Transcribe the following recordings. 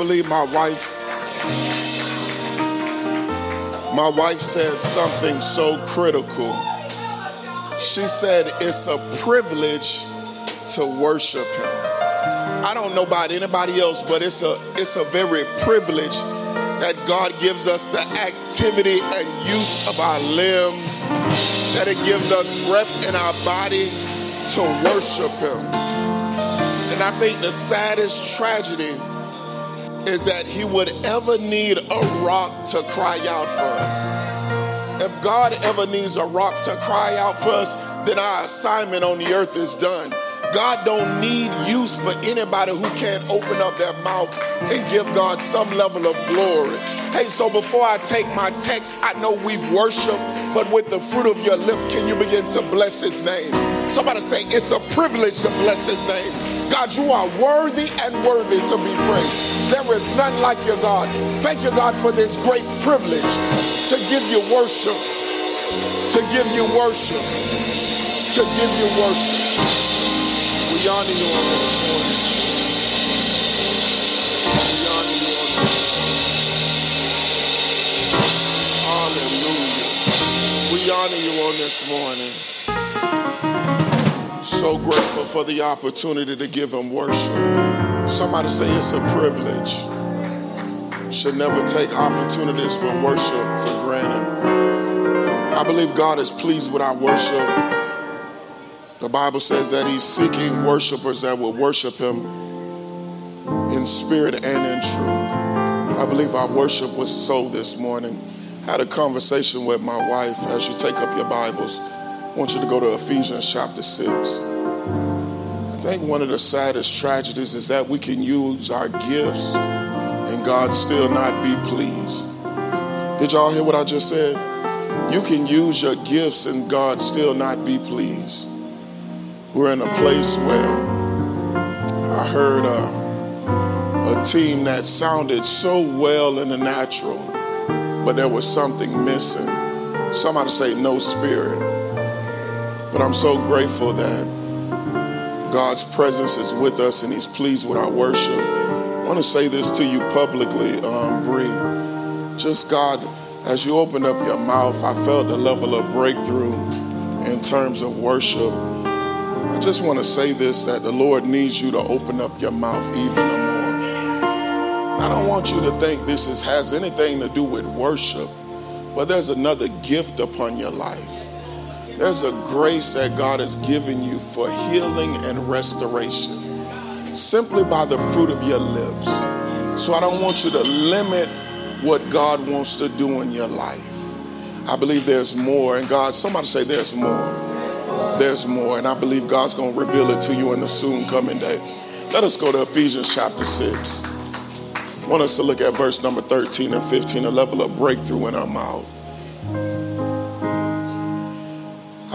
Believe my wife my wife said something so critical. She said it's a privilege to worship him. I don't know about anybody else, but it's a it's a very privilege that God gives us the activity and use of our limbs, that it gives us breath in our body to worship him. And I think the saddest tragedy is that he would ever need a rock to cry out for us. If God ever needs a rock to cry out for us, then our assignment on the earth is done. God don't need use for anybody who can't open up their mouth and give God some level of glory. Hey, so before I take my text, I know we've worshiped, but with the fruit of your lips, can you begin to bless his name? Somebody say, it's a privilege to bless his name. God, you are worthy and worthy to be praised. There is none like you, God. Thank you, God, for this great privilege to give you worship, to give you worship, to give you worship. We honor you on this morning. We honor you this. Hallelujah. We honor you on this morning so grateful for the opportunity to give him worship. Somebody say it's a privilege. Should never take opportunities for worship for granted. I believe God is pleased with our worship. The Bible says that he's seeking worshipers that will worship him in spirit and in truth. I believe our worship was so this morning. Had a conversation with my wife as you take up your Bibles. Want you to go to Ephesians chapter 6. I think one of the saddest tragedies is that we can use our gifts and God still not be pleased. Did y'all hear what I just said? You can use your gifts and God still not be pleased. We're in a place where I heard a, a team that sounded so well in the natural, but there was something missing. Somebody say, no spirit. But I'm so grateful that God's presence is with us and He's pleased with our worship. I want to say this to you publicly, um, Bree. Just God, as you opened up your mouth, I felt a level of breakthrough in terms of worship. I just want to say this that the Lord needs you to open up your mouth even more. I don't want you to think this is, has anything to do with worship, but there's another gift upon your life. There's a grace that God has given you for healing and restoration simply by the fruit of your lips. So I don't want you to limit what God wants to do in your life. I believe there's more. And God, somebody say there's more. There's more. And I believe God's going to reveal it to you in the soon coming day. Let us go to Ephesians chapter 6. I want us to look at verse number 13 and 15, a level of breakthrough in our mouth.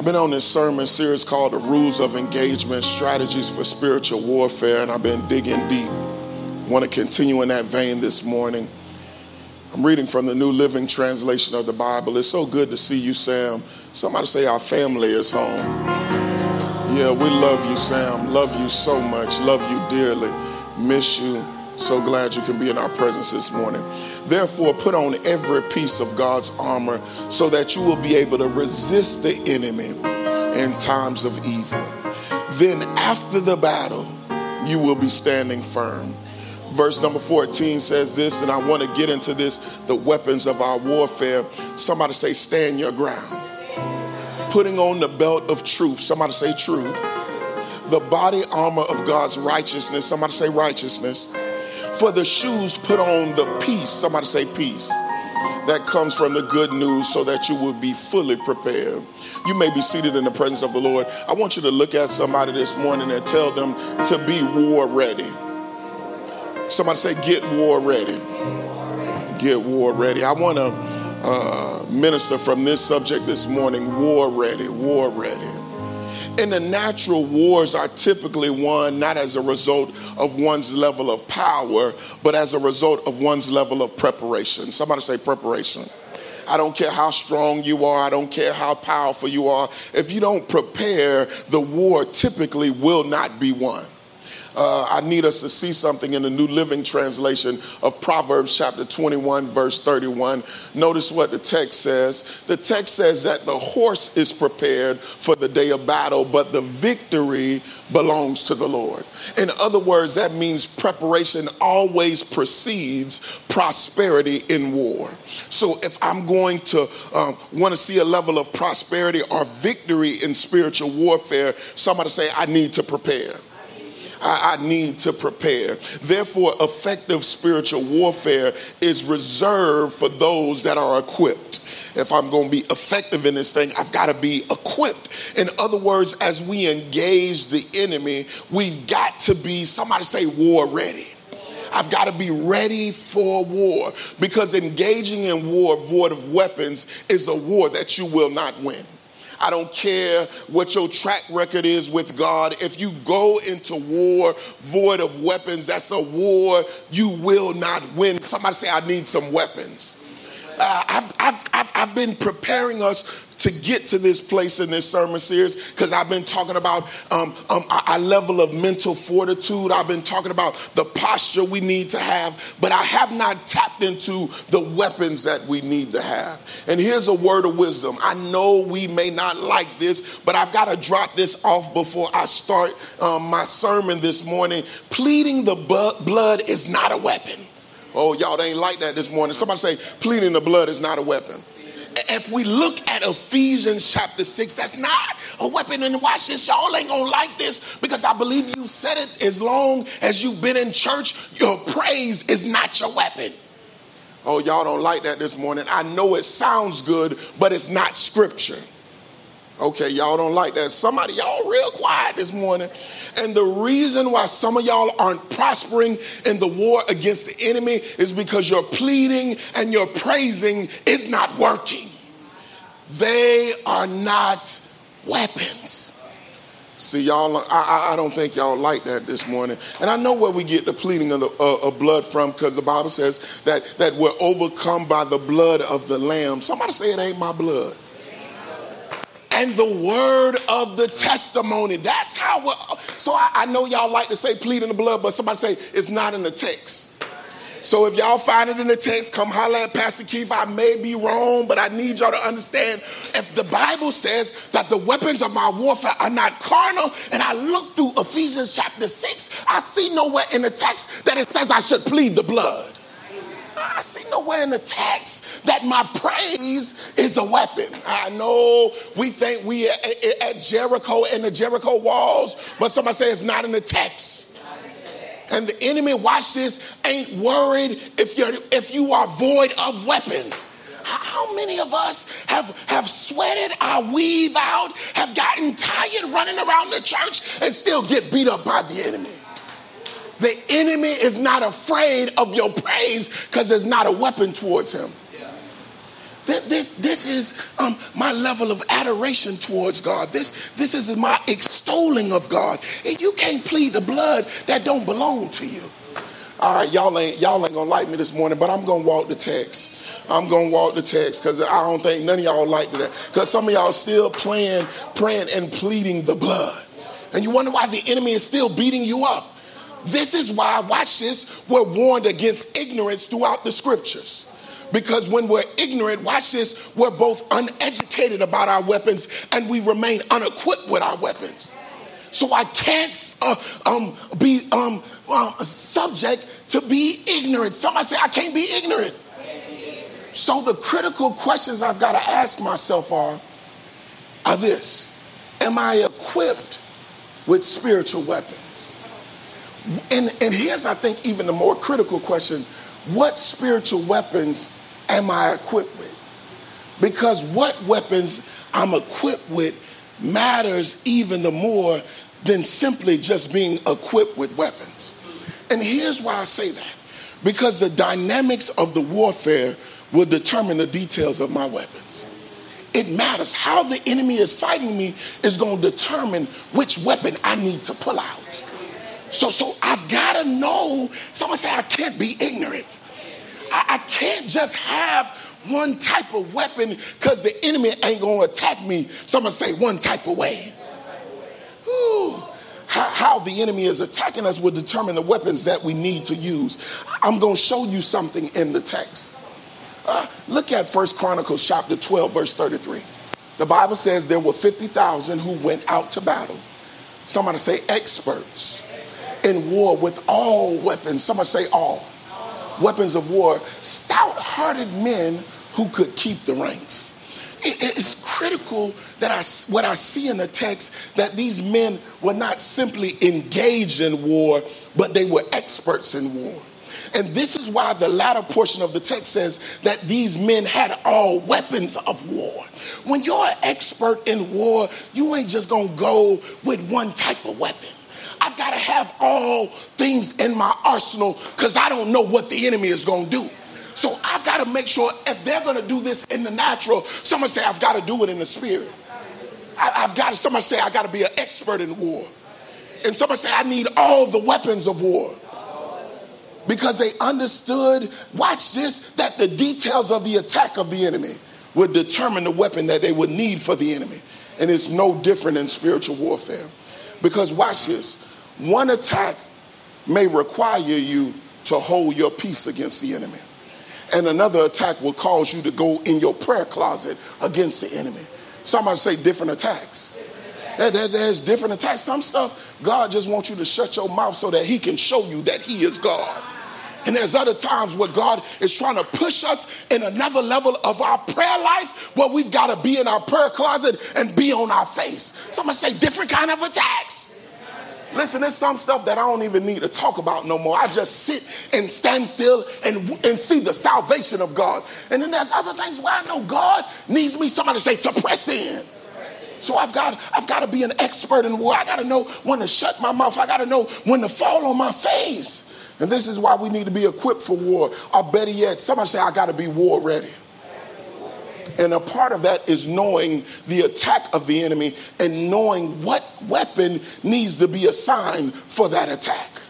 I've been on this sermon series called The Rules of Engagement Strategies for Spiritual Warfare, and I've been digging deep. I want to continue in that vein this morning. I'm reading from the New Living Translation of the Bible. It's so good to see you, Sam. Somebody say, Our family is home. Yeah, we love you, Sam. Love you so much. Love you dearly. Miss you. So glad you can be in our presence this morning. Therefore, put on every piece of God's armor so that you will be able to resist the enemy in times of evil. Then, after the battle, you will be standing firm. Verse number 14 says this, and I want to get into this the weapons of our warfare. Somebody say, Stand your ground. Putting on the belt of truth. Somebody say, Truth the body armor of God's righteousness. Somebody say righteousness. For the shoes, put on the peace. Somebody say peace. That comes from the good news so that you will be fully prepared. You may be seated in the presence of the Lord. I want you to look at somebody this morning and tell them to be war ready. Somebody say, get war ready. Get war ready. I want to uh, minister from this subject this morning war ready, war ready. In the natural, wars are typically won not as a result of one's level of power, but as a result of one's level of preparation. Somebody say preparation. I don't care how strong you are, I don't care how powerful you are. If you don't prepare, the war typically will not be won uh, I need us to see something in the New Living Translation of Proverbs chapter 21, verse 31. Notice what the text says. The text says that the horse is prepared for the day of battle, but the victory belongs to the Lord. In other words, that means preparation always precedes prosperity in war. So if I'm going to um, want to see a level of prosperity or victory in spiritual warfare, somebody say, I need to prepare. I, I need to prepare. Therefore, effective spiritual warfare is reserved for those that are equipped if I'm going to be effective in this thing, I've got to be equipped. In other words, as we engage the enemy, we've got to be, somebody say, war ready. I've got to be ready for war because engaging in war void of weapons is a war that you will not win. I don't care what your track record is with God. If you go into war void of weapons, that's a war you will not win. Somebody say, I need some weapons. Uh, I've, I've, I've, I've been preparing us to get to this place in this sermon series because I've been talking about um, um, level of mental fortitude. I've been talking about the posture we need to have, but I have not tapped into the weapons that we need to have. And here's a word of wisdom. I know we may not like this, but I've got to drop this off before I start um, my sermon this morning. Pleading the bu- blood is not a weapon. Oh, y'all they ain't like that this morning. Somebody say, pleading the blood is not a weapon if we look at Ephesians chapter 6, that's not a weapon. And watch this, y'all ain't gonna like this because I believe you said it as long as you've been in church, your praise is not your weapon. Oh, y'all don't like that this morning. I know it sounds good, but it's not scripture. Okay, y'all don't like that. Somebody, y'all real quiet this morning. And the reason why some of y'all aren't prospering in the war against the enemy is because your pleading and your praising is not working. They are not weapons. See, y'all, I, I, don't think y'all like that this morning. And I know where we get the pleading of, the, uh, of blood from because the Bible says that, that we're overcome by the blood of the Lamb. Somebody say it ain't my blood and the word of the testimony. That's how we're. So I, I know y'all like to say plead in the blood, but somebody say it's not in the text. So if y'all find it in the text, come holler at Pastor Keith. I may be wrong, but I need y'all to understand if the Bible says that the weapons of my warfare are not carnal, and I look through Ephesians chapter 6, I see nowhere in the text that it says I should plead the blood. I see nowhere in the text that my praise is a weapon. I know we think we at, Jericho and the Jericho walls, but somebody say it's not in the text. And the enemy, watch this, ain't worried if you're if you are void of weapons. How many of us have, have sweated our weave out, have gotten tired running around the church, and still get beat up by the enemy? The enemy is not afraid of your praise because there's not a weapon towards him. This, this, is um, my level of adoration towards God. This, this is my extolling of God. And you can't plead the blood that don't belong to you. All right, y'all ain't, y'all ain't gonna like me this morning, but I'm gonna walk the text. I'm gonna walk the text because I don't think none of y'all like that. Because some of y'all still playing, praying, and pleading the blood. And you wonder why the enemy is still beating you up. This is why, watch this, we're warned against ignorance throughout the scriptures. Because when we're ignorant, watch this, we're both uneducated about our weapons and we remain unequipped with our weapons. So I can't uh, um, be um, uh, subject to be ignorant. Somebody say, I can't be ignorant. So the critical questions I've got to ask myself are, are this Am I equipped with spiritual weapons. And, and here's, I think, even the more critical question what spiritual weapons am I equipped with? Because what weapons I'm equipped with matters even the more than simply just being equipped with weapons. And here's why I say that because the dynamics of the warfare will determine the details of my weapons. It matters. How the enemy is fighting me is going to determine which weapon I need to pull out. So, so I've got to know. Someone say I can't be ignorant. I, I can't just have one type of weapon because the enemy ain't going to attack me. Someone say one type of way. How, how, the enemy is attacking us will determine the weapons that we need to use. I'm going to show you something in the text. Uh, look at First Chronicles chapter 12, verse 33. The Bible says there were 50,000 who went out to battle. Somebody say experts in war with all weapons. Somebody say all. Weapons of war, stout hearted men who could keep the ranks. it's critical that I, what I see in the text that these men were not simply engaged in war, but they were experts in war. And this is why the latter portion of the text says that these men had all weapons of war. When you're an expert in war, you ain't just gonna go with one type of weapon. I've got to have all things in my arsenal because I don't know what the enemy is going to do. So I've got to make sure if they're going to do this in the natural, someone say, I've got to do it in the spirit. I, have got to, someone say, I got to be an expert in war. And someone say, I need all the weapons of war because they understood, watch this, that the details of the attack of the enemy would determine the weapon that they would need for the enemy. And it's no different in spiritual warfare. Because watch this one attack may require you to hold your peace against the enemy, and another attack will cause you to go in your prayer closet against the enemy. Somebody say different attacks. There, there, there's different attacks. Some stuff, God just wants you to shut your mouth so that He can show you that He is God. And there's other times where God is trying to push us in another level of our prayer life where we've got to be in our prayer closet and be on our face. Somebody say different kind of attacks. Listen, there's some stuff that I don't even need to talk about no more. I just sit and stand still and, and see the salvation of God. And then there's other things where I know God needs me, somebody say, to press in. So I've got, I've got to be an expert in war. I got to know when to shut my mouth. I got to know when to fall on my face. And this is why we need to be equipped for war. Or better yet, somebody say, I got to be war ready. And a part of that is knowing the attack of the enemy and knowing what weapon needs to be assigned for that attack.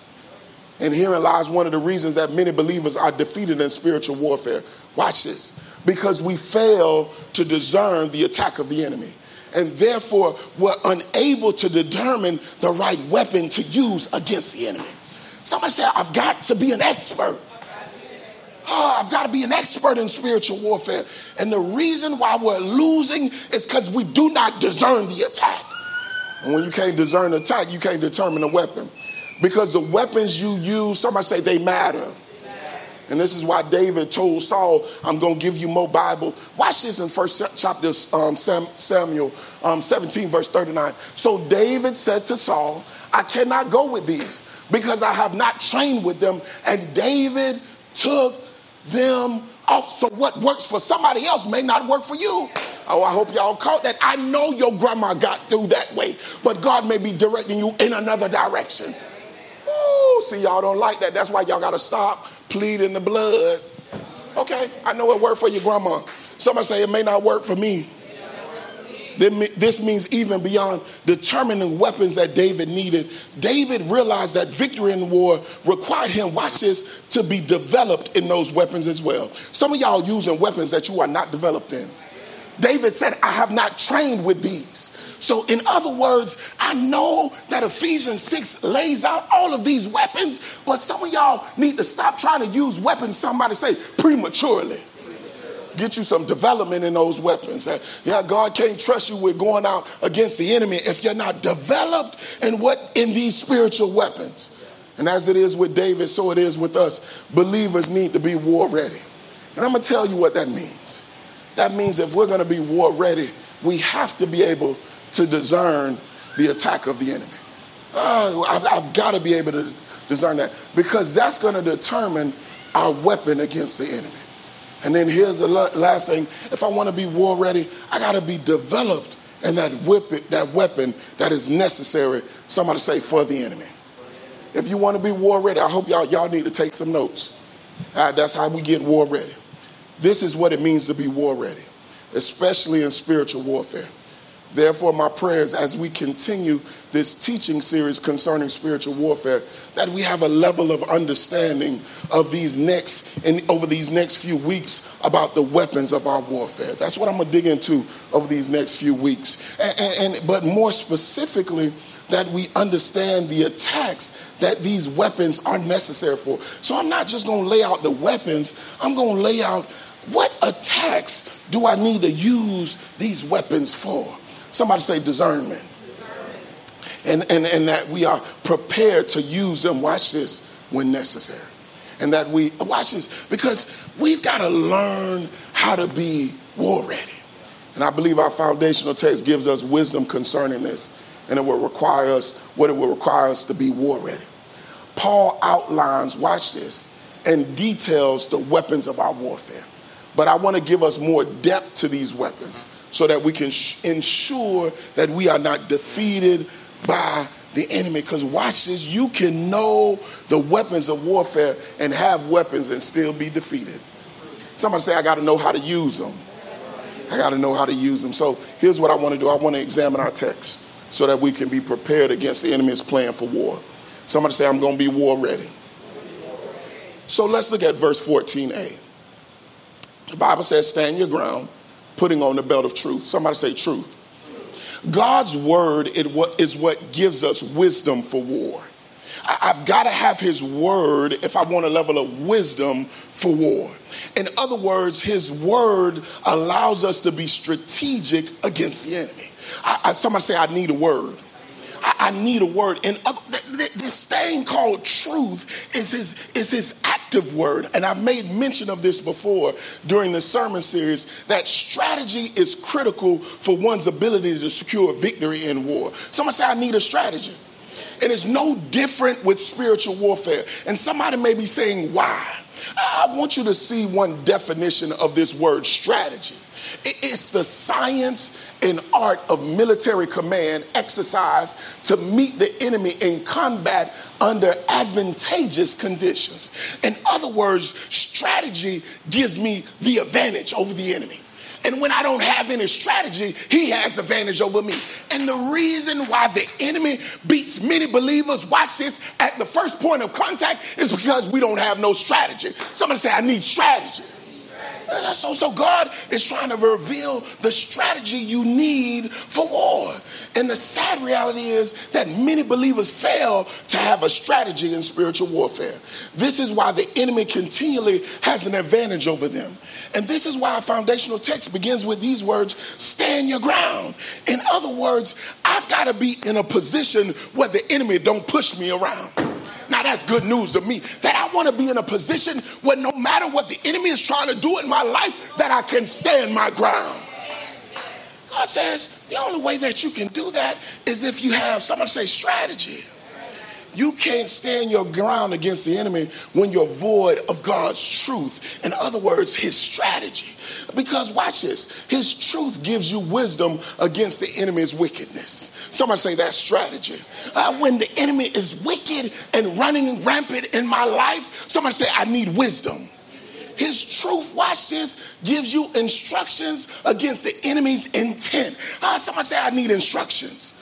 And herein lies one of the reasons that many believers are defeated in spiritual warfare. Watch this. Because we fail to discern the attack of the enemy. And therefore, we're unable to determine the right weapon to use against the enemy. Somebody said, I've got to be an expert. Oh, I've got to be an expert in spiritual warfare. And the reason why we're losing is because we do not discern the attack. And when you can't discern the attack, you can't determine the weapon. Because the weapons you use, somebody say they matter. And this is why David told Saul, I'm going to give you more Bible. Watch this in first chapter um, Samuel um, 17, verse 39. So David said to Saul, I cannot go with these because I have not trained with them. And David took them off. So what works for somebody else may not work for you. Oh, I hope y'all caught that. I know your grandma got through that way, but God may be directing you in another direction. Oh, see, y'all don't like that. That's why y'all got to stop pleading the blood. Okay, I know it worked for your grandma. Somebody say it may not work for me. This means even beyond determining weapons that David needed. David realized that victory in war required him, watch this, to be developed in those weapons as well. Some of y'all using weapons that you are not developed in. David said, I have not trained with these. So, in other words, I know that Ephesians 6 lays out all of these weapons, but some of y'all need to stop trying to use weapons, somebody say, prematurely get you some development in those weapons. Uh, yeah, God can't trust you with going out against the enemy if you're not developed in what in these spiritual weapons. And as it is with David, so it is with us. Believers need to be war ready. And I'm going to tell you what that means. That means if we're going to be war ready, we have to be able to discern the attack of the enemy. Oh, I've, I've got to be able to discern that because that's going to determine our weapon against the enemy. And then here's the last thing if I want to be war ready, I got to be developed in that, whip that weapon that is necessary, somebody say, for the enemy. If you want to be war ready, I hope y'all, y'all need to take some notes. Uh, that's how we get war ready. This is what it means to be war ready, especially in spiritual warfare. Therefore, my prayers as we continue this teaching series concerning spiritual warfare, that we have a level of understanding of these next and over these next few weeks about the weapons of our warfare. That's what I'm gonna dig into over these next few weeks. And, and, but more specifically, that we understand the attacks that these weapons are necessary for. So I'm not just gonna lay out the weapons, I'm gonna lay out what attacks do I need to use these weapons for? Somebody say discernment. And, and, and that we are prepared to use them, watch this, when necessary. And that we, watch this, because we've got to learn how to be war ready. And I believe our foundational text gives us wisdom concerning this. And it will require us, what it will require us to be war ready. Paul outlines, watch this, and details the weapons of our warfare. But I want to give us more depth to these weapons so that we can ensure that we are not defeated by the enemy. Because watch this, you can know the weapons of warfare and have weapons and still be defeated. Somebody say, I got to know how to use them. I got to know how to use them. So here's what I want to do I want to examine our text so that we can be prepared against the enemy's plan for war. Somebody say, I'm going to be war ready. So let's look at verse 14a. The Bible says, Stand your ground putting on the belt of truth. Somebody say truth. God's word is what gives us wisdom for war. I've got to have his word if I want a level of wisdom for war. In other words, his word allows us to be strategic against the enemy. I, I, somebody say, I need a word. I, need a word. And this thing called truth is his, is his word. And I've made mention of this before during the sermon series that strategy is critical for one's ability to secure victory in war. Someone say, I need a strategy. And it's no different with spiritual warfare. And somebody may be saying, why? I want you to see one definition of this word strategy. It's the science and art of military command exercised to meet the enemy in combat under advantageous conditions. In other words, strategy gives me the advantage over the enemy. And when I don't have any strategy, he has advantage over me. And the reason why the enemy beats many believers, watch this, at the first point of contact is because we don't have no strategy. Somebody say, I need strategy. So, so God is trying to reveal the strategy you need for war. And the sad reality is that many believers fail to have a strategy in spiritual warfare. This is why the enemy continually has an advantage over them. And this is why our foundational text begins with these words stand your ground. In other words, I've got to be in a position where the enemy don't push me around. Now that's good news to me that I want to be in a position where no matter what the enemy is trying to do in my life, that I can stand my ground. God says the only way that you can do that is if you have, somebody say, strategy. You can't stand your ground against the enemy when you're void of God's truth. In other words, his strategy. Because watch this his truth gives you wisdom against the enemy's wickedness. Somebody say that strategy. Uh, when the enemy is wicked and running rampant in my life, somebody say, I need wisdom. His truth, watch this, gives you instructions against the enemy's intent. Uh, somebody say, I need instructions.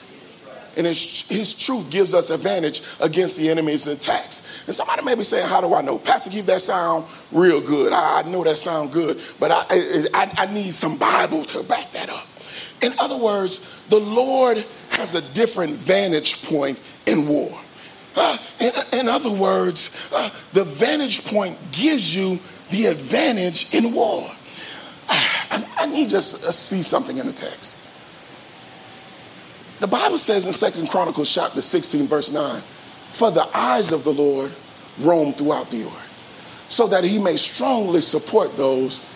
And his, his truth gives us advantage against the enemy's attacks. And somebody may be saying, How do I know? Pastor, give that sound real good. I, I know that sound good, but I, I, I need some Bible to back that up. In other words, the Lord has a different vantage point in war. Uh, in, in, other words, uh, the vantage point gives you the advantage in war. I, I need just to see something in the text. The Bible says in Second Chronicles chapter 16, verse 9, for the eyes of the Lord roam throughout the earth, so that he may strongly support those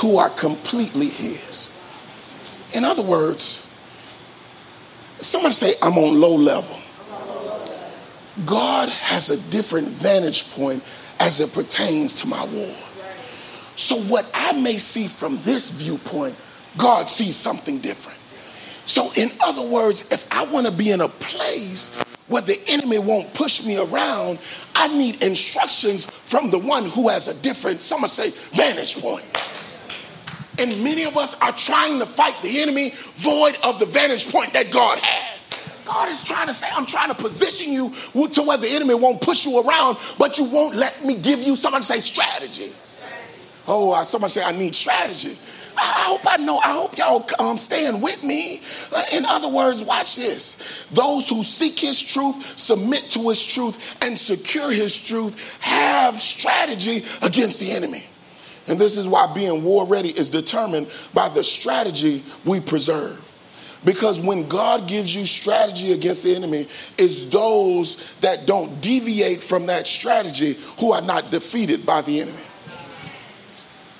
who are completely his. In other words, somebody say, I'm on low level. God has a different vantage point as it pertains to my war. So, what I may see from this viewpoint, God sees something different. So, in other words, if I want to be in a place where the enemy won't push me around, I need instructions from the one who has a different, someone say, vantage point. And many of us are trying to fight the enemy void of the vantage point that God has. God is trying to say, I'm trying to position you to where the enemy won't push you around, but you won't let me give you, someone say, strategy. Oh, someone say, I need strategy. I hope I know, I hope y'all um, staying with me. Uh, in other words, watch this. Those who seek his truth, submit to his truth, and secure his truth have strategy against the enemy. And this is why being war ready is determined by the strategy we preserve. Because when God gives you strategy against the enemy, it's those that don't deviate from that strategy who are not defeated by the enemy.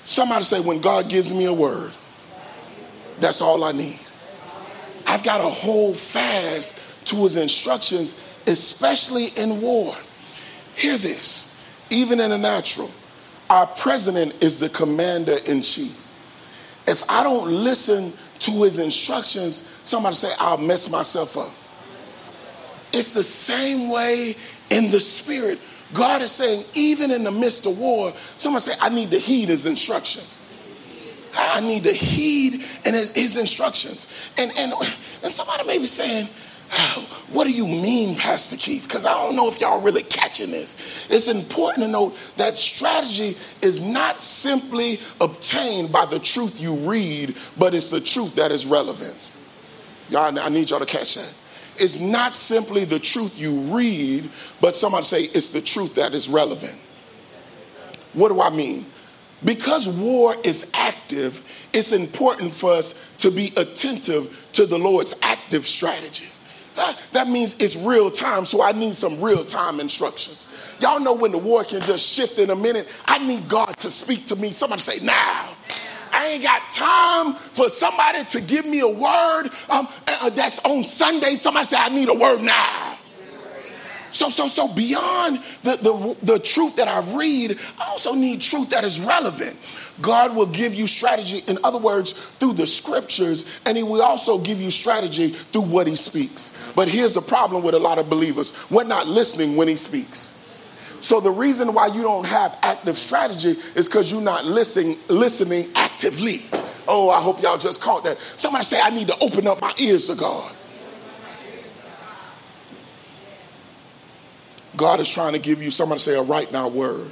Somebody say, when God gives me a word, that's all I need. I've got to hold fast to his instructions, especially in war. Hear this, even in the natural, our president is the commander in chief. If I don't listen to his instructions, somebody say, I'll mess myself up. It's the same way in the spirit. God is saying, even in the midst of war, someone say, I need to heed his instructions. I need to heed and his, his instructions. And, and, and somebody may be saying, ah, what do you mean, Pastor Keith? Because I don't know if y'all really catching this. It's important to note that strategy is not simply obtained by the truth you read, but it's the truth that is relevant. Y'all, I need y'all to catch that. It's not simply the truth you read, but somebody say it's the truth that is relevant. What do I mean? Because war is active, it's important for us to be attentive to the Lord's active strategy. That means it's real time, so I need some real time instructions. Y'all know when the war can just shift in a minute. I need God to speak to me. Somebody say, now. I ain't got time for somebody to give me a word um, uh, that's on Sunday. Somebody say, I need a word now. So, so, so beyond the, the, the truth that I read, I also need truth that is relevant. God will give you strategy, in other words, through the scriptures, and He will also give you strategy through what He speaks. But here's the problem with a lot of believers we're not listening when He speaks. So the reason why you don't have active strategy is because you're not listening, listening actively. Oh, I hope y'all just caught that. Somebody say, I need to open up my ears to God. God is trying to give you, somebody say, a right now word.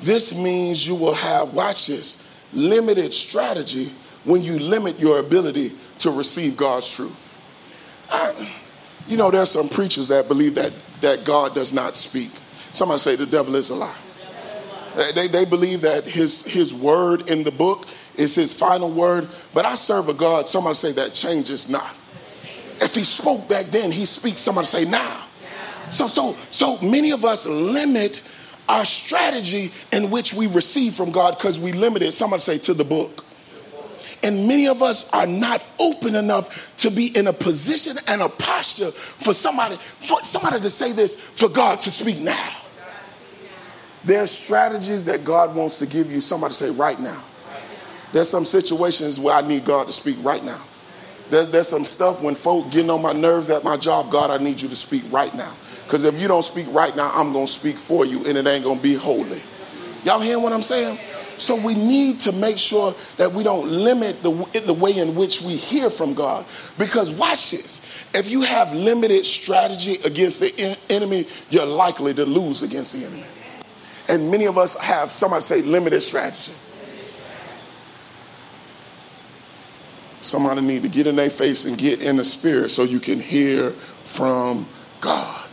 This means you will have, watch this, limited strategy when you limit your ability to receive God's truth. I, you know, there's some preachers that believe that, that God does not speak. Somebody say the devil is a lie. They, they believe that his, his word in the book is his final word, but I serve a God, somebody say that changes not. If he spoke back then, he speaks, somebody say now. So, so, so many of us limit our strategy in which we receive from God because we limit it, somebody say, to the book. And many of us are not open enough to be in a position and a posture for somebody, for somebody to say this, for God to speak now. There's strategies that God wants to give you. Somebody say right now. There's some situations where I need God to speak right now. There's, there's some stuff when folk getting on my nerves at my job, God, I need you to speak right now. Because if you don't speak right now, I'm going to speak for you and it ain't going to be holy. Y'all hear what I'm saying? So we need to make sure that we don't limit the, the way in which we hear from God. Because watch this. If you have limited strategy against the enemy, you're likely to lose against the enemy. And many of us have, somebody say, limited strategy. Somebody need to get in their face and get in the spirit so you can hear from God.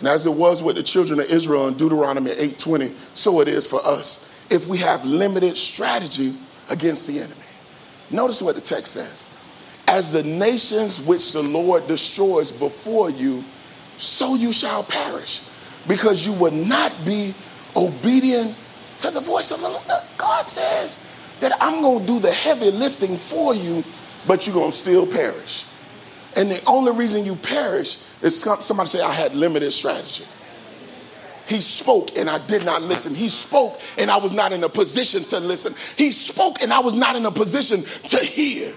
And as it was with the children of Israel in Deuteronomy 8:20, so it is for us. If we have limited strategy against the enemy. Notice what the text says. As the nations which the Lord destroys before you, so you shall perish, because you would not be obedient to the voice of the Lord. God says that I'm going to do the heavy lifting for you, but you're going to still perish. And the only reason you perish is somebody say, I had limited strategy. He spoke and I did not listen. He spoke and I was not in a position to listen. He spoke and I was not in a position to hear.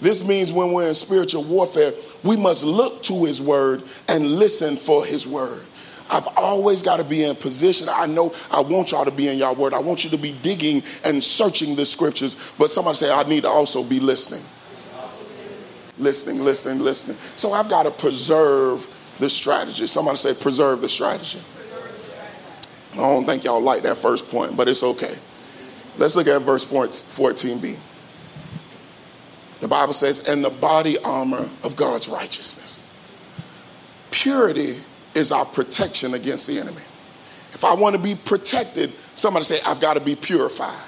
This means when we're in spiritual warfare, we must look to his word and listen for his word. I've always got to be in position. I know I want y'all to be in y'all word. I want you to be digging and searching the scriptures. But somebody say, I need to also be listening. Listening, listening, listening. So I've got to preserve the strategy. Somebody say, preserve the strategy. I don't think y'all like that first point, but it's okay. Let's look at verse 14b. The Bible says, and the body armor of God's righteousness. Purity is our protection against the enemy. If I want to be protected, somebody say, I've got to be purified.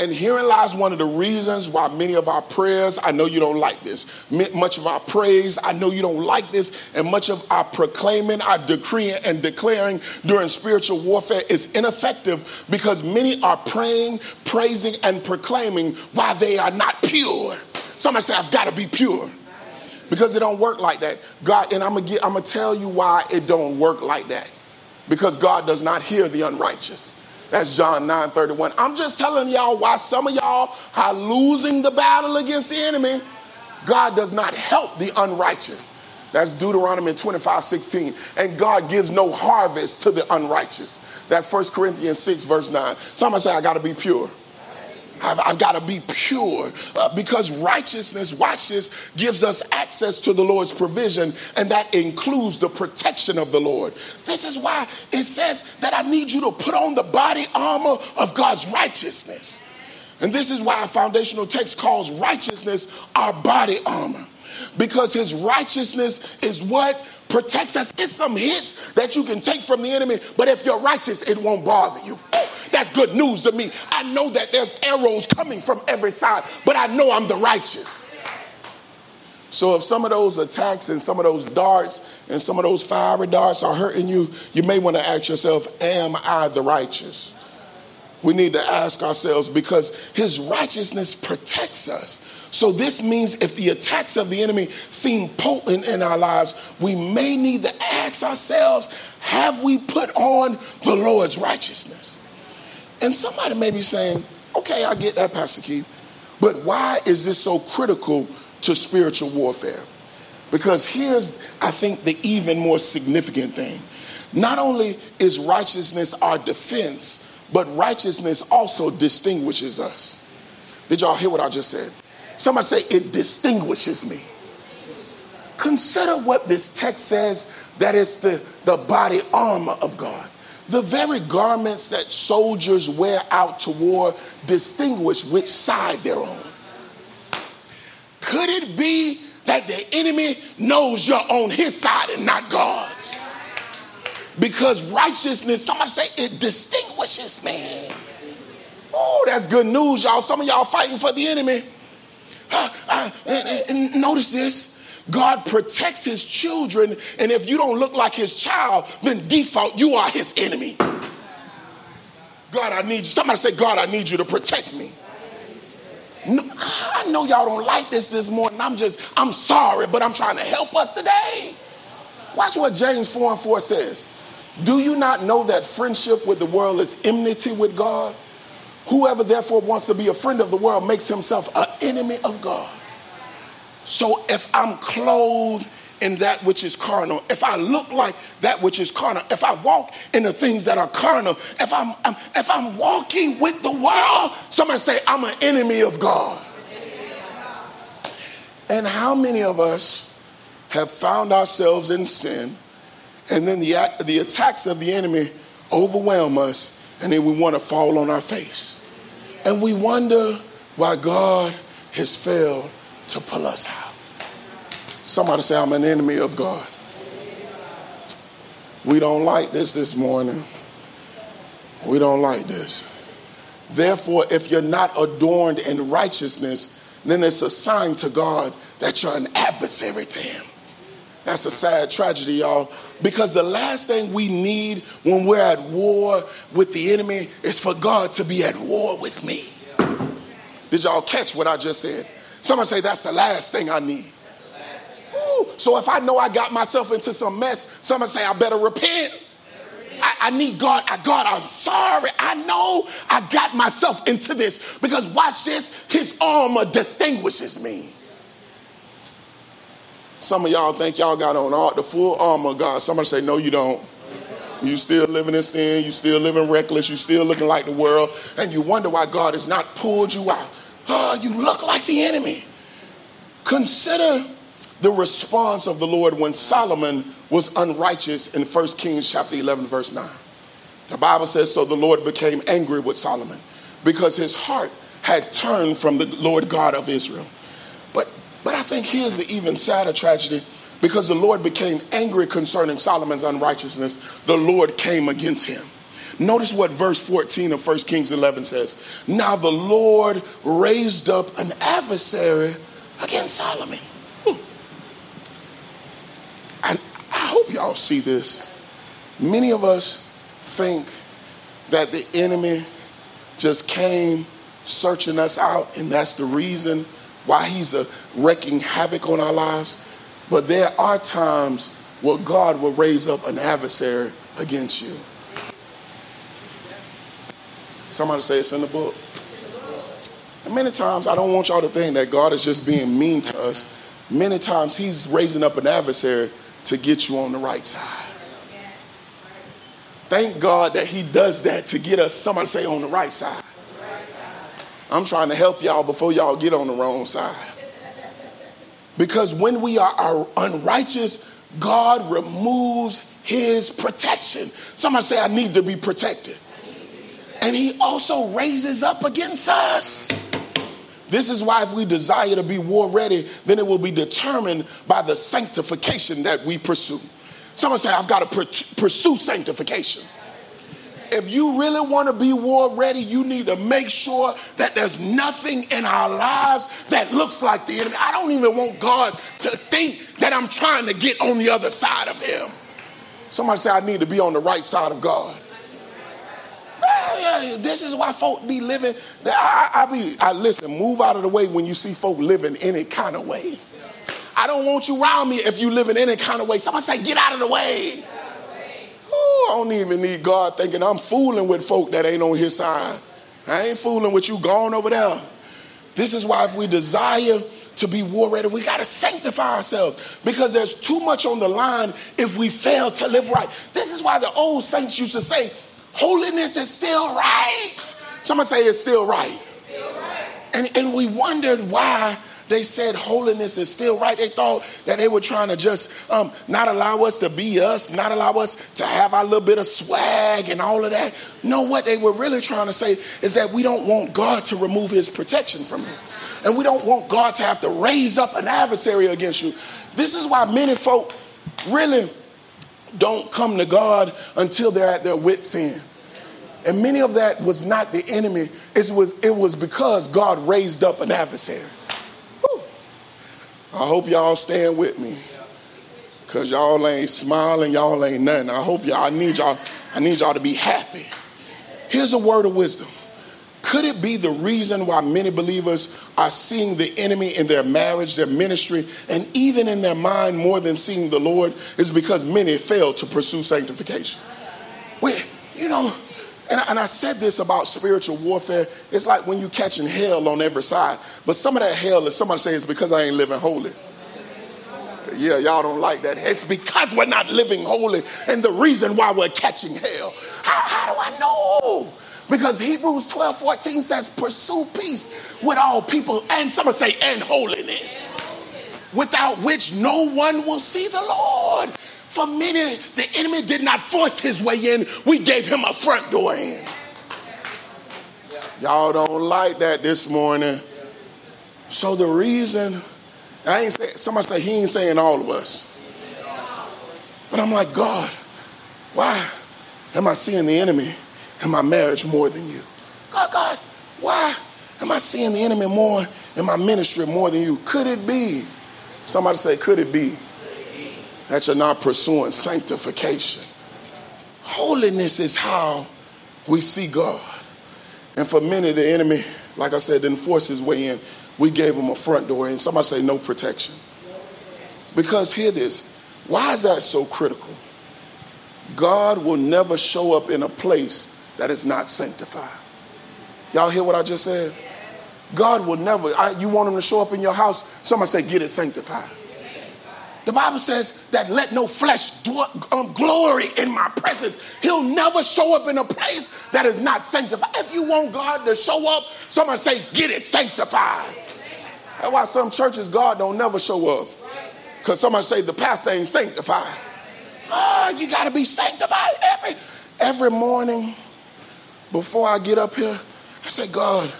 And herein lies one of the reasons why many of our prayers, I know you don't like this, much of our praise, I know you don't like this, and much of our proclaiming, our decreeing and declaring during spiritual warfare is ineffective because many are praying, praising, and proclaiming while they are not pure. Somebody say, I've got to be pure. Because it don't work like that. God, and I'm gonna get, I'm gonna tell you why it don't work like that. Because God does not hear the unrighteous. That's John 9 31. I'm just telling y'all why some of y'all are losing the battle against the enemy. God does not help the unrighteous. That's Deuteronomy 25 16. And God gives no harvest to the unrighteous. That's 1 Corinthians 6, verse 9. Somebody say, I got to be pure. I've, I've got to be pure uh, because righteousness, watch this, gives us access to the Lord's provision, and that includes the protection of the Lord. This is why it says that I need you to put on the body armor of God's righteousness. And this is why a foundational text calls righteousness our body armor because his righteousness is what protects us. It's some hits that you can take from the enemy, but if you're righteous, it won't bother you. That's good news to me. I know that there's arrows coming from every side, but I know I'm the righteous. So if some of those attacks and some of those darts and some of those fiery darts are hurting you, you may want to ask yourself, Am I the righteous? We need to ask ourselves because his righteousness protects us. So, this means if the attacks of the enemy seem potent in our lives, we may need to ask ourselves have we put on the Lord's righteousness? And somebody may be saying, okay, I get that, Pastor Keith, but why is this so critical to spiritual warfare? Because here's, I think, the even more significant thing. Not only is righteousness our defense, but righteousness also distinguishes us. Did y'all hear what I just said? Somebody say, it distinguishes me. Consider what this text says that is the, the body armor of God. The very garments that soldiers wear out to war distinguish which side they're on. Could it be that the enemy knows you're on his side and not God's? Because righteousness, somebody say, it distinguishes me. Oh, that's good news, y'all. Some of y'all fighting for the enemy. Uh, uh, and, and notice this God protects his children, and if you don't look like his child, then default, you are his enemy. God, I need you. Somebody say, God, I need you to protect me. No, I know y'all don't like this this morning. I'm just, I'm sorry, but I'm trying to help us today. Watch what James 4 and 4 says. Do you not know that friendship with the world is enmity with God? Whoever therefore wants to be a friend of the world makes himself an enemy of God. So if I'm clothed in that which is carnal, if I look like that which is carnal, if I walk in the things that are carnal, if I'm, I'm if I'm walking with the world, somebody say I'm an enemy of God. And how many of us have found ourselves in sin, and then the the attacks of the enemy overwhelm us, and then we want to fall on our face, and we wonder why God has failed to pull us out. Somebody say, I'm an enemy of God. We don't like this this morning. We don't like this. Therefore, if you're not adorned in righteousness, then it's a sign to God that you're an adversary to Him. That's a sad tragedy, y'all. Because the last thing we need when we're at war with the enemy is for God to be at war with me. Did y'all catch what I just said? Someone say, That's the last thing I need. Woo! So if I know I got myself into some mess, someone say I better repent. I, I, need God. I, God, I'm sorry. I know I got myself into this because watch this. His armor distinguishes me. Some of y'all think y'all got on all the full armor of God. Somebody say, No, you don't. You still living in sin. You still living reckless. You still looking like the world. And you wonder why God has not pulled you out. Oh, you look like the enemy. Consider the response of the Lord when Solomon was unrighteous in 1 Kings chapter 11, verse 9. The Bible says, So the Lord became angry with Solomon because his heart had turned from the Lord God of Israel. But, but I think here's the even sadder tragedy because the Lord became angry concerning Solomon's unrighteousness, the Lord came against him. Notice what verse 14 of 1 Kings 11 says. Now the Lord raised up an adversary against Solomon. Hmm. And I hope y'all see this. Many of us think that the enemy just came searching us out, and that's the reason why he's a wrecking havoc on our lives. But there are times where God will raise up an adversary against you. Somebody say it's in the book. And many times I don't want y'all to think that God is just being mean to us. Many times he's raising up an adversary to get you on the right side. Thank God that he does that to get us, somebody say, on the right side. I'm trying to help y'all before y'all get on the wrong side. Because when we are unrighteous, God removes his protection. Somebody say, I need to be protected. And he also raises up against us. This is why, if we desire to be war ready, then it will be determined by the sanctification that we pursue. Someone say, I've got to pursue sanctification if you really want to be war ready, you need to make sure that there's nothing in our lives that looks like the enemy. I don't even want God to think that I'm trying to get on the other side of him. Somebody say, I need to be on the right side of God. This is why folk be living. I, I, be, I listen. Move out of the way when you see folk living any kind of way. I don't want you around me if you live in any kind of way. Somebody say, get out of the way. I don't even need God thinking I'm fooling with folk that ain't on his side. I ain't fooling with you going over there. This is why if we desire to be war ready, we got to sanctify ourselves because there's too much on the line if we fail to live right. This is why the old saints used to say, holiness is still right. Someone say it's still right. Still right. And, and we wondered why they said holiness is still right. They thought that they were trying to just um, not allow us to be us, not allow us to have our little bit of swag and all of that. No, what they were really trying to say is that we don't want God to remove his protection from you. And we don't want God to have to raise up an adversary against you. This is why many folk really don't come to God until they're at their wits' end. And many of that was not the enemy, it was, it was because God raised up an adversary. I hope y'all stand with me. Cause y'all ain't smiling, y'all ain't nothing. I hope y'all, I need y'all, I need y'all to be happy. Here's a word of wisdom. Could it be the reason why many believers are seeing the enemy in their marriage, their ministry, and even in their mind more than seeing the Lord is because many fail to pursue sanctification? We, you know, and I, and I said this about spiritual warfare. It's like when you're catching hell on every side. But some of that hell is somebody saying it's because I ain't living holy. Yeah, y'all don't like that. It's because we're not living holy and the reason why we're catching hell. How, how do I know? Because Hebrews 12 14 says, pursue peace with all people, and some say, and holiness, without which no one will see the Lord. For many, the enemy did not force his way in, we gave him a front door in. Y'all don't like that this morning. So the reason, I ain't say, somebody say he ain't saying all of us. But I'm like, God, why am I seeing the enemy in my marriage more than you? God, God, why am I seeing the enemy more in my ministry more than you? Could it be? Somebody say, could it be that you're not pursuing sanctification. Holiness is how we see God. And for many, the enemy, like I said, didn't force his way in. We gave him a front door, and somebody say no protection. Because hear this. Why is that so critical? God will never show up in a place that is not sanctified. Y'all hear what I just said? God will never, I, you want him to show up in your house, somebody say, get it sanctified. The Bible says that let no flesh um, glory in my presence. He'll never show up in a place that is not sanctified. If you want God to show up, somebody say, get it sanctified. That's why some churches, God don't never show up. Because somebody say the pastor ain't sanctified. Oh, you got to be sanctified every every morning before I get up here. I say, God,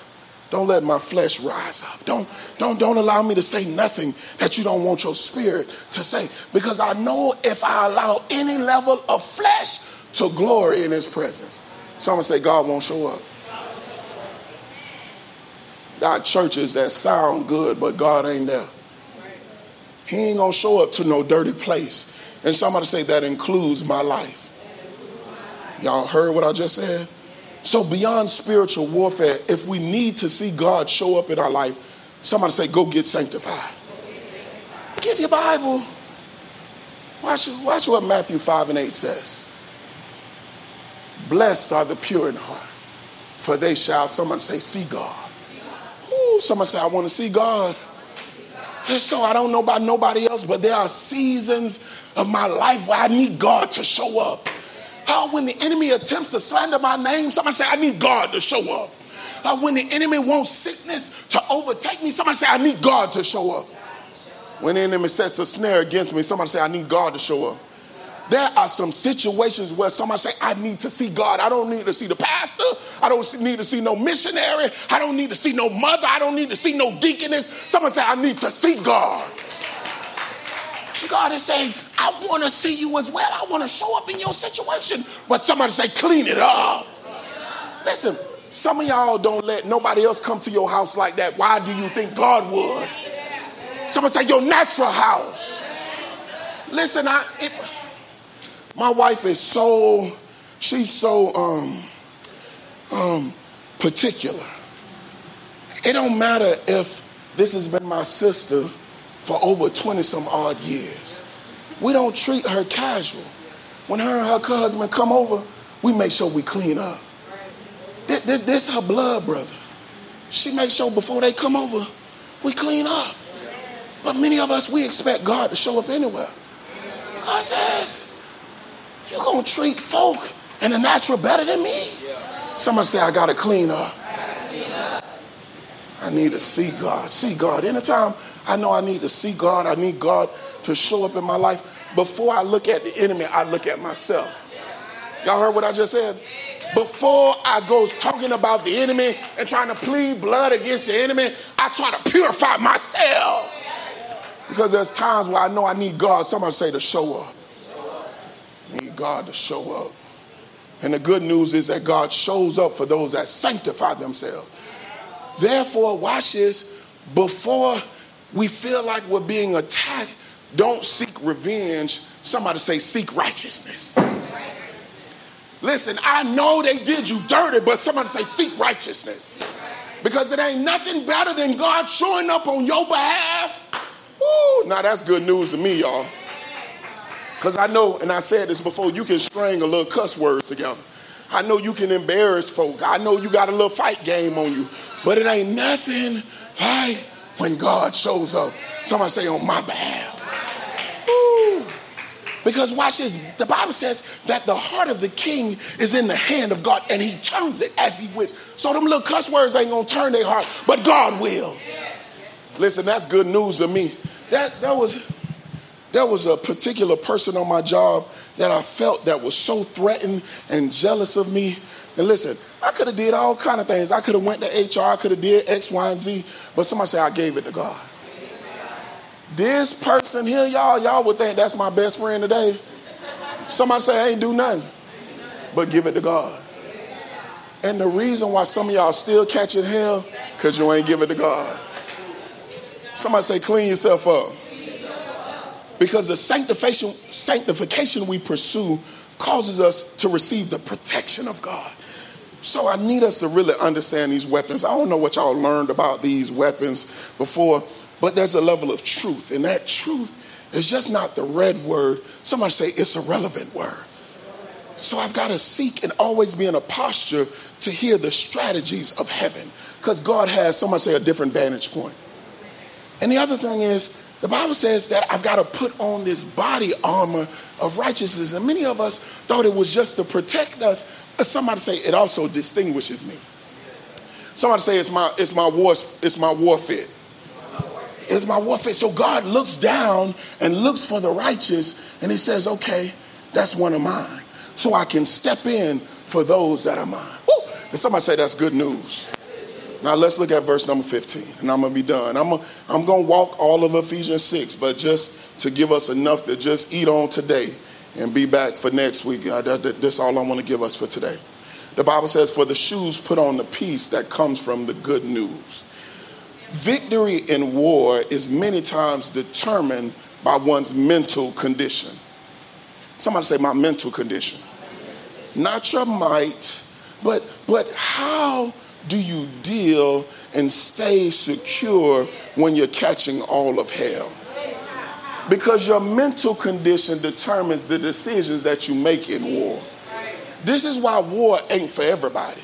don't let my flesh rise up. Don't, don't, don't allow me to say nothing that you don't want your spirit to say. Because I know if I allow any level of flesh to glory in his presence, someone say, God won't show up. Got churches that sound good, but God ain't there. He ain't gonna show up to no dirty place. And somebody say that includes my life. Y'all heard what I just said? So, beyond spiritual warfare, if we need to see God show up in our life, somebody say, Go get sanctified. Give your Bible. Watch, watch what Matthew 5 and 8 says. Blessed are the pure in heart, for they shall, someone say, see God. Ooh, someone say, I want to see God. And so I don't know about nobody else, but there are seasons of my life where I need God to show up. Uh, when the enemy attempts to slander my name, somebody say, I need God to show up. Uh, when the enemy wants sickness to overtake me, somebody say, I need God to show up. When the enemy sets a snare against me, somebody say, I need God to show up. There are some situations where somebody say, I need to see God. I don't need to see the pastor. I don't need to see no missionary. I don't need to see no mother. I don't need to see no deaconess. Somebody say, I need to see God. God is saying, I want to see you as well. I want to show up in your situation. But somebody say, clean it up. Listen, some of y'all don't let nobody else come to your house like that. Why do you think God would? Somebody say, your natural house. Listen, I, it, my wife is so, she's so um, um, particular. It don't matter if this has been my sister for over 20 some odd years. We don't treat her casual. When her and her husband come over, we make sure we clean up. This, this, this her blood brother. She makes sure before they come over, we clean up. But many of us, we expect God to show up anywhere. God says, you're going to treat folk in the natural better than me. Somebody say, I got to clean up. I need to see God. See God. Anytime I know I need to see God. I need God to show up in my life. Before I look at the enemy, I look at myself. Y'all heard what I just said? Before I go talking about the enemy and trying to plead blood against the enemy, I try to purify myself. Because there's times where I know I need God. Somebody say to show up. Need God to show up. And the good news is that God shows up for those that sanctify themselves. Therefore, watch this. Before we feel like we're being attacked, don't seek revenge. Somebody say, seek righteousness. Listen, I know they did you dirty, but somebody say, seek righteousness. Because it ain't nothing better than God showing up on your behalf. Ooh, now that's good news to me, y'all. Because I know, and I said this before, you can string a little cuss words together. I know you can embarrass folk. I know you got a little fight game on you. But it ain't nothing like when God shows up. Somebody say, on my behalf. Because watch this. The Bible says that the heart of the king is in the hand of God and he turns it as he wishes. So them little cuss words ain't gonna turn their heart, but God will. Listen, that's good news to me. That that was there was a particular person on my job that I felt that was so threatened and jealous of me. And listen, I could have did all kind of things. I could have went to HR. I could have did X, Y, and Z. But somebody say I gave it to God. This person here, y'all, y'all would think that's my best friend today. Somebody say I ain't do nothing, but give it to God. And the reason why some of y'all still catching hell, because you ain't give it to God. Somebody say clean yourself up. Because the sanctification, sanctification we pursue causes us to receive the protection of God. So I need us to really understand these weapons. I don't know what y'all learned about these weapons before, but there's a level of truth, and that truth is just not the red word. Somebody say it's a relevant word. So I've got to seek and always be in a posture to hear the strategies of heaven because God has, somebody say, a different vantage point. And the other thing is, the Bible says that I've got to put on this body armor of righteousness. And many of us thought it was just to protect us. Somebody say it also distinguishes me. Somebody say it's my it's my war it's my warfare. It's my warfare. So God looks down and looks for the righteous and he says, okay, that's one of mine. So I can step in for those that are mine. Woo! And somebody say that's good news. Now let's look at verse number 15, and I'm gonna be done. I'm I'm gonna walk all of Ephesians 6, but just to give us enough to just eat on today and be back for next week. Uh, that, that, that's all I want to give us for today. The Bible says, For the shoes put on the peace that comes from the good news. Victory in war is many times determined by one's mental condition. Somebody say, My mental condition. Not your might, but, but how do you deal and stay secure when you're catching all of hell? Because your mental condition determines the decisions that you make in war. This is why war ain't for everybody.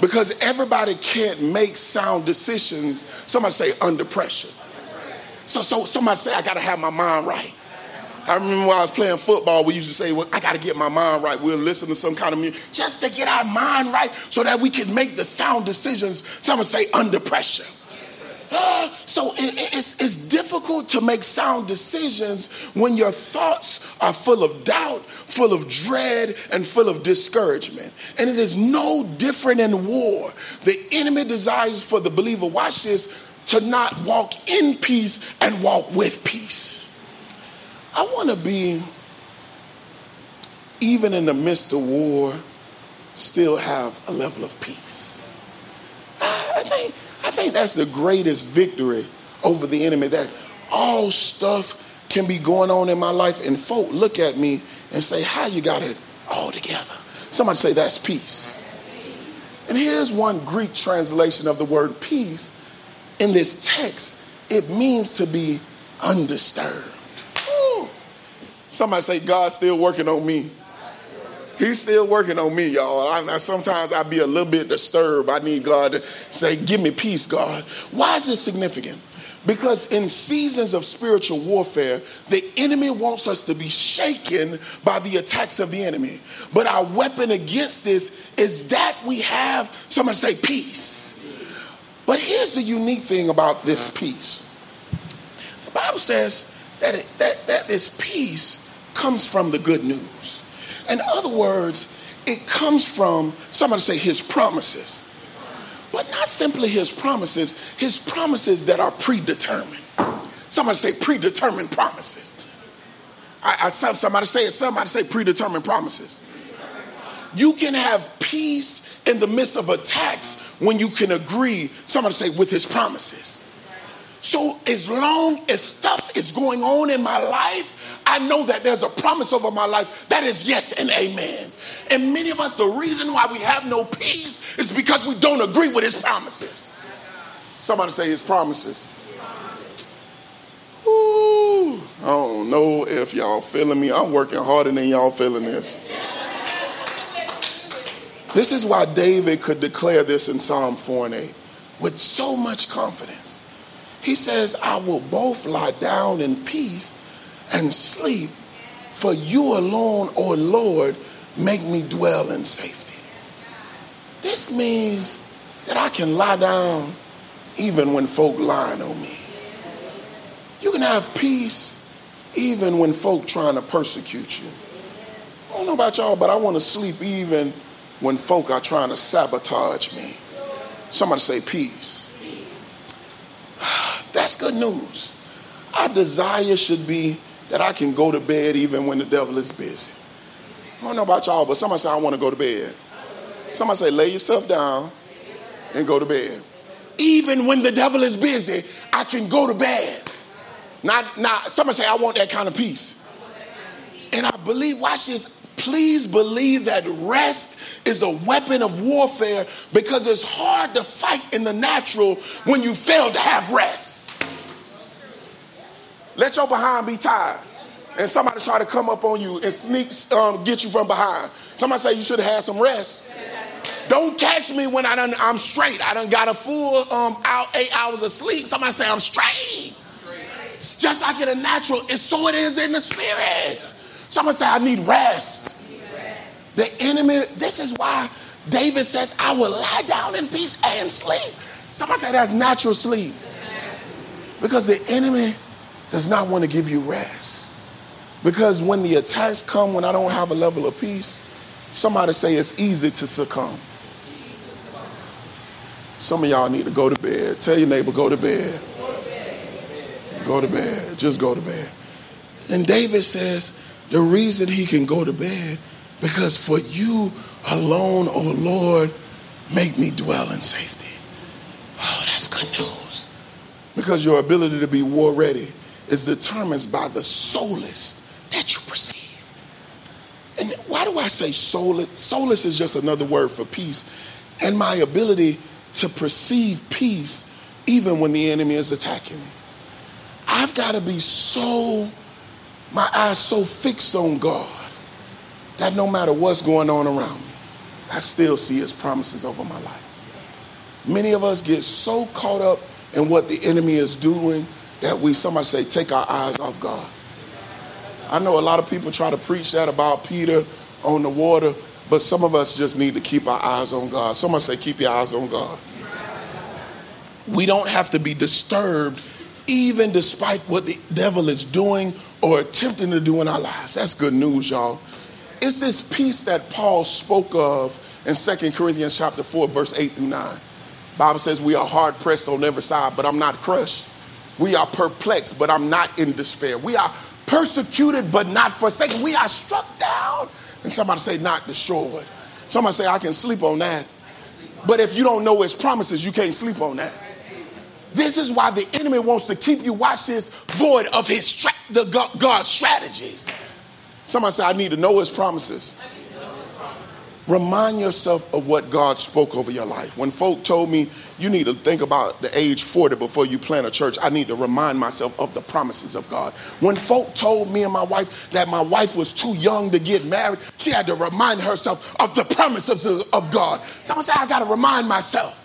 Because everybody can't make sound decisions, somebody say under pressure. So, so somebody say, I gotta have my mind right. I remember when I was playing football, we used to say, Well, I got to get my mind right. We'll listen to some kind of music just to get our mind right so that we can make the sound decisions, someone say, under pressure. So it, it's, it's difficult to make sound decisions when your thoughts are full of doubt, full of dread, and full of discouragement. And it is no different in war. The enemy desires for the believer, watch this, to not walk in peace and walk with peace. I want to be, even in the midst of war, still have a level of peace. I think, think that's the greatest victory over the enemy that all stuff can be going on in my life and folk look at me and say, How you got it all together? Somebody say, That's peace. And here's one Greek translation of the word peace in this text it means to be undisturbed. Somebody say, God's still working on me. He's still working on me, y'all. I, sometimes I be a little bit disturbed. I need God to say, Give me peace, God. Why is this significant? Because in seasons of spiritual warfare, the enemy wants us to be shaken by the attacks of the enemy. But our weapon against this is that we have, someone say, peace. But here's the unique thing about this peace the Bible says that, it, that, that this peace comes from the good news. In other words, it comes from, somebody say, his promises. But not simply his promises, his promises that are predetermined. Somebody say predetermined promises. I, I somebody say it, somebody say predetermined promises. You can have peace in the midst of attacks when you can agree, somebody say, with his promises. So as long as stuff is going on in my life, I know that there's a promise over my life that is yes and amen. And many of us, the reason why we have no peace is because we don't agree with his promises. Somebody say his promises. Ooh, I don't know if y'all feeling me. I'm working harder than y'all feeling this. This is why David could declare this in Psalm 4 and 8 with so much confidence. He says, I will both lie down in peace and sleep, for you alone, O oh Lord, make me dwell in safety. This means that I can lie down even when folk lying on me. You can have peace even when folk trying to persecute you. I don't know about y'all, but I want to sleep even when folk are trying to sabotage me. Somebody say peace. peace. That's good news. Our desire should be that I can go to bed even when the devil is busy. I don't know about y'all, but somebody say, I want to go to bed. Somebody say, lay yourself down and go to bed. Even when the devil is busy, I can go to bed. Not, not, somebody say, I want that kind of peace. And I believe, watch this, please believe that rest is a weapon of warfare because it's hard to fight in the natural when you fail to have rest. Let your behind be tied. And somebody try to come up on you and sneak, um, get you from behind. Somebody say you should have had some rest. Don't catch me when I done, I'm straight. I done got a full um, out eight hours of sleep. Somebody say I'm straight. It's just like in natural, it's so it is in the spirit. Somebody say I need rest. The enemy, this is why David says, I will lie down in peace and sleep. Somebody say that's natural sleep. Because the enemy does not want to give you rest. Because when the attacks come, when I don't have a level of peace, somebody say it's easy to succumb. Some of y'all need to go to bed. Tell your neighbor, go to bed. Go to bed. Just go to bed. And David says the reason he can go to bed because for you alone, oh Lord, make me dwell in safety. Oh, that's good news. Because your ability to be war ready is determined by the solace that you perceive. And why do I say solace? Solace is just another word for peace. And my ability to perceive peace even when the enemy is attacking me. I've got to be so, my eyes so fixed on God that no matter what's going on around me, I still see his promises over my life. Many of us get so caught up in what the enemy is doing that we, somebody say, take our eyes off God. I know a lot of people try to preach that about Peter on the water, but some of us just need to keep our eyes on God. Someone say, keep your eyes on God. We don't have to be disturbed even despite what the devil is doing or attempting to do in our lives. That's good news, y'all. It's this peace that Paul spoke of in 2 Corinthians chapter 4, verse 8 through 9. Bible says we are hard pressed on every side, but I'm not crushed. We are perplexed, but I'm not in despair. We are persecuted, but not forsaken. We are struck down. And somebody say, not destroyed. Somebody say, I can sleep on that. But if you don't know his promises, you can't sleep on that. This is why the enemy wants to keep you, watch this, void of his the God, God's strategies. Somebody say, I need to know his promises. Remind yourself of what God spoke over your life. When folk told me you need to think about the age 40 before you plant a church, I need to remind myself of the promises of God. When folk told me and my wife that my wife was too young to get married, she had to remind herself of the promises of God. Someone say, I got to remind myself.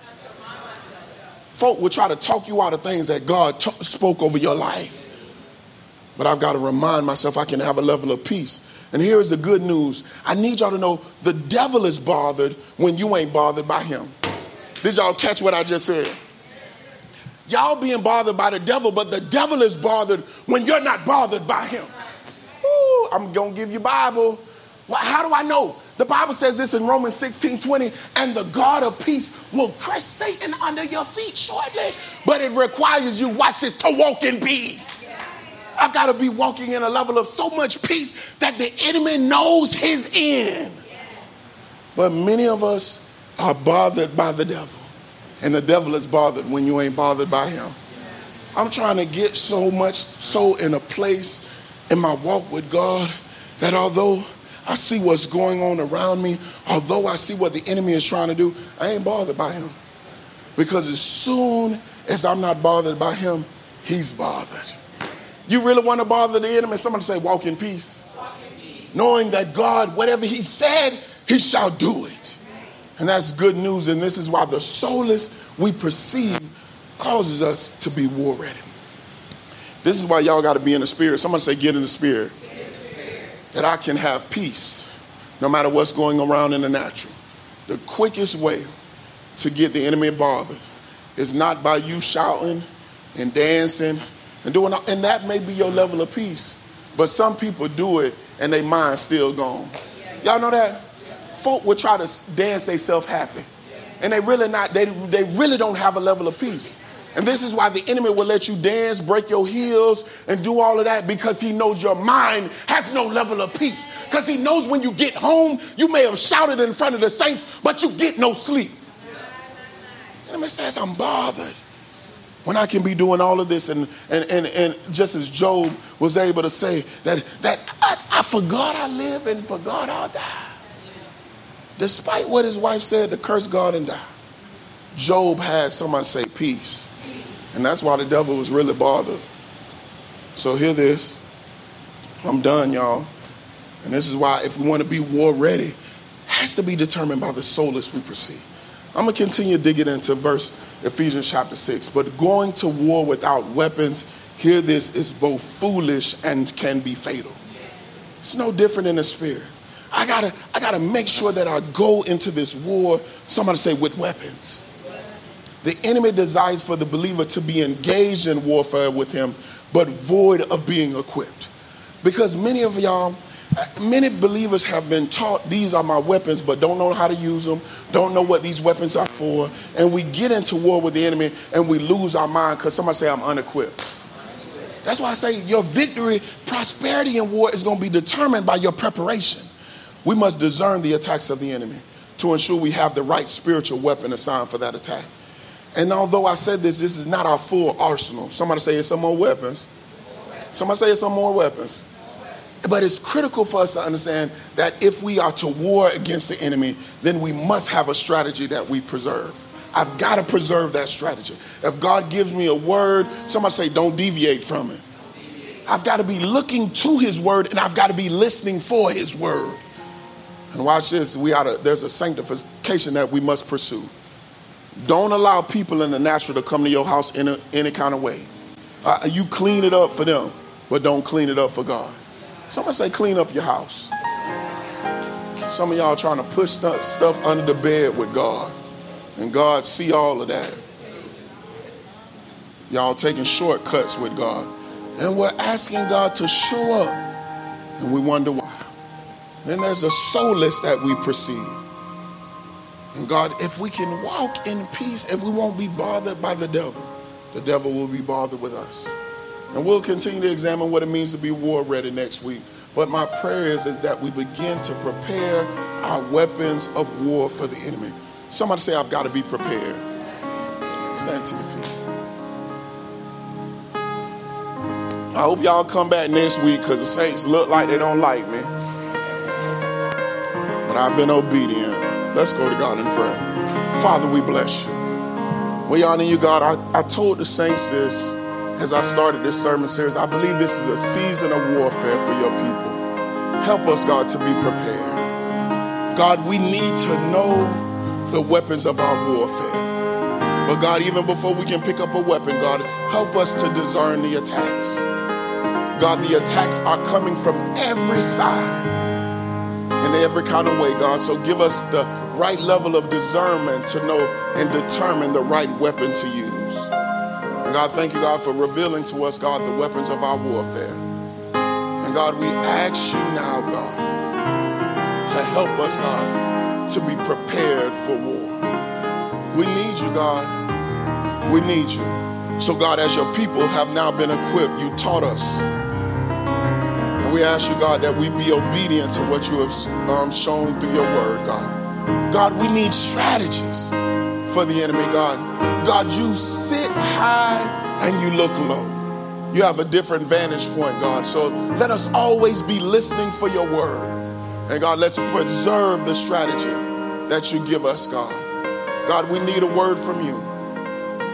Folk will try to talk you out of things that God t- spoke over your life. But I've got to remind myself I can have a level of peace. And here's the good news I need y'all to know the devil is bothered when you ain't bothered by him. Did y'all catch what I just said? Y'all being bothered by the devil, but the devil is bothered when you're not bothered by him. Ooh, I'm going to give you Bible. Well, how do I know? The Bible says this in Romans 16 20, and the God of peace will crush Satan under your feet shortly. But it requires you, watch this, to walk in peace. I've got to be walking in a level of so much peace that the enemy knows his end. But many of us are bothered by the devil, and the devil is bothered when you ain't bothered by him. I'm trying to get so much so in a place in my walk with God that although I see what's going on around me, although I see what the enemy is trying to do, I ain't bothered by him. Because as soon as I'm not bothered by him, he's bothered. You really want to bother the enemy? Somebody say, walk in peace. Walk in peace. Knowing that God, whatever he said, he shall do it. And that's good news. And this is why the solace we perceive causes us to be war ready. This is why y'all got to be in the spirit. Someone say, get in spirit. In the spirit. That I can have peace no matter what's going around in the natural. The quickest way to get the enemy bothered is not by you shouting and dancing and doing and that may be your level of peace. But some people do it and their mind still gone. Y'all know that? Folk will try to dance themselves happy. And they really not, they, they really don't have a level of peace. And this is why the enemy will let you dance, break your heels, and do all of that because he knows your mind has no level of peace. Because he knows when you get home, you may have shouted in front of the saints, but you get no sleep. The enemy says, I'm bothered when I can be doing all of this and, and, and, and just as Job was able to say that, that I, I forgot I live and forgot I'll die. Despite what his wife said to curse God and die, Job had someone say peace. And that's why the devil was really bothered. So hear this. I'm done, y'all. And this is why if we want to be war ready, has to be determined by the solace we perceive. I'm going to continue digging into verse Ephesians chapter 6. But going to war without weapons, hear this, is both foolish and can be fatal. It's no different in the spirit. I gotta, I gotta make sure that I go into this war, somebody say, with weapons. The enemy desires for the believer to be engaged in warfare with him, but void of being equipped. Because many of y'all, many believers have been taught these are my weapons, but don't know how to use them, don't know what these weapons are for, and we get into war with the enemy and we lose our mind because somebody say I'm unequipped. That's why I say your victory, prosperity in war is going to be determined by your preparation. We must discern the attacks of the enemy to ensure we have the right spiritual weapon assigned for that attack. And although I said this, this is not our full arsenal. Somebody say it's some more weapons. Somebody say it's some more weapons. But it's critical for us to understand that if we are to war against the enemy, then we must have a strategy that we preserve. I've got to preserve that strategy. If God gives me a word, somebody say, don't deviate from it. I've got to be looking to his word and I've got to be listening for his word. And watch this, we ought to, there's a sanctification that we must pursue. Don't allow people in the natural to come to your house in a, any kind of way. Uh, you clean it up for them, but don't clean it up for God. Somebody say, clean up your house. Some of y'all trying to push stuff under the bed with God, and God see all of that. Y'all taking shortcuts with God, and we're asking God to show up, and we wonder why. Then there's a solace that we perceive. And God, if we can walk in peace, if we won't be bothered by the devil, the devil will be bothered with us. And we'll continue to examine what it means to be war ready next week. But my prayer is, is that we begin to prepare our weapons of war for the enemy. Somebody say, I've got to be prepared. Stand to your feet. I hope y'all come back next week because the saints look like they don't like me. But I've been obedient. Let's go to God in prayer. Father, we bless you. We honor you, God. I, I told the saints this as I started this sermon series, I believe this is a season of warfare for your people. Help us, God, to be prepared. God, we need to know the weapons of our warfare. But God, even before we can pick up a weapon, God, help us to discern the attacks. God, the attacks are coming from every side in every kind of way, God. So give us the right level of discernment to know and determine the right weapon to use. And God, thank you, God, for revealing to us, God, the weapons of our warfare. And God, we ask you now, God, to help us, God, to be prepared for war. We need you, God. We need you. So, God, as your people have now been equipped, you taught us. And we ask you, God, that we be obedient to what you have um, shown through your word, God. God, we need strategies for the enemy, God. God, you sit high and you look low. You have a different vantage point, God. So let us always be listening for your word. And God, let's preserve the strategy that you give us, God. God, we need a word from you.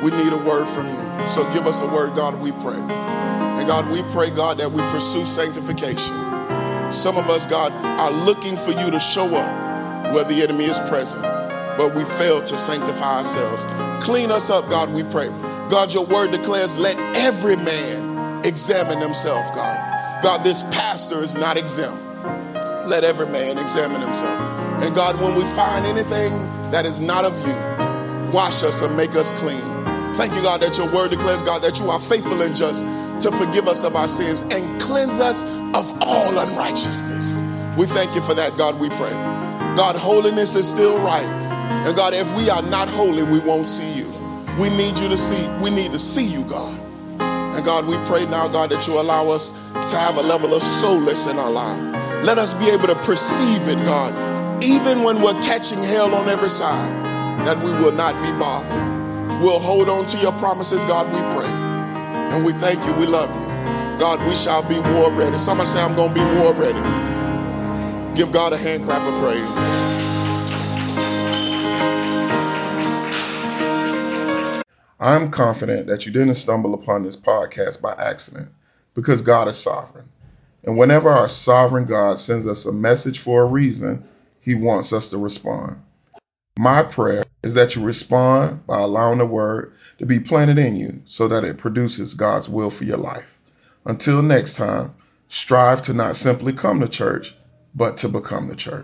We need a word from you. So give us a word, God, we pray. And God, we pray, God, that we pursue sanctification. Some of us, God, are looking for you to show up where the enemy is present but we fail to sanctify ourselves. Clean us up, God, we pray. God, your word declares, let every man examine himself, God. God, this pastor is not exempt. Let every man examine himself. And God, when we find anything that is not of you, wash us and make us clean. Thank you, God, that your word declares, God, that you are faithful and just to forgive us of our sins and cleanse us of all unrighteousness. We thank you for that, God, we pray. God, holiness is still right. And God, if we are not holy, we won't see you. We need you to see, we need to see you, God. And God, we pray now, God, that you allow us to have a level of solace in our life. Let us be able to perceive it, God, even when we're catching hell on every side, that we will not be bothered. We'll hold on to your promises, God, we pray. And we thank you, we love you. God, we shall be war ready. Somebody say, I'm going to be war ready. Give God a hand clap of praise. I'm confident that you didn't stumble upon this podcast by accident. because God is sovereign. And whenever our sovereign God sends us a message for a reason, he wants us to respond. My prayer is that you respond by allowing the word to be planted in you so that it produces God's will for your life. Until next time, strive to not simply come to church, but to become the church.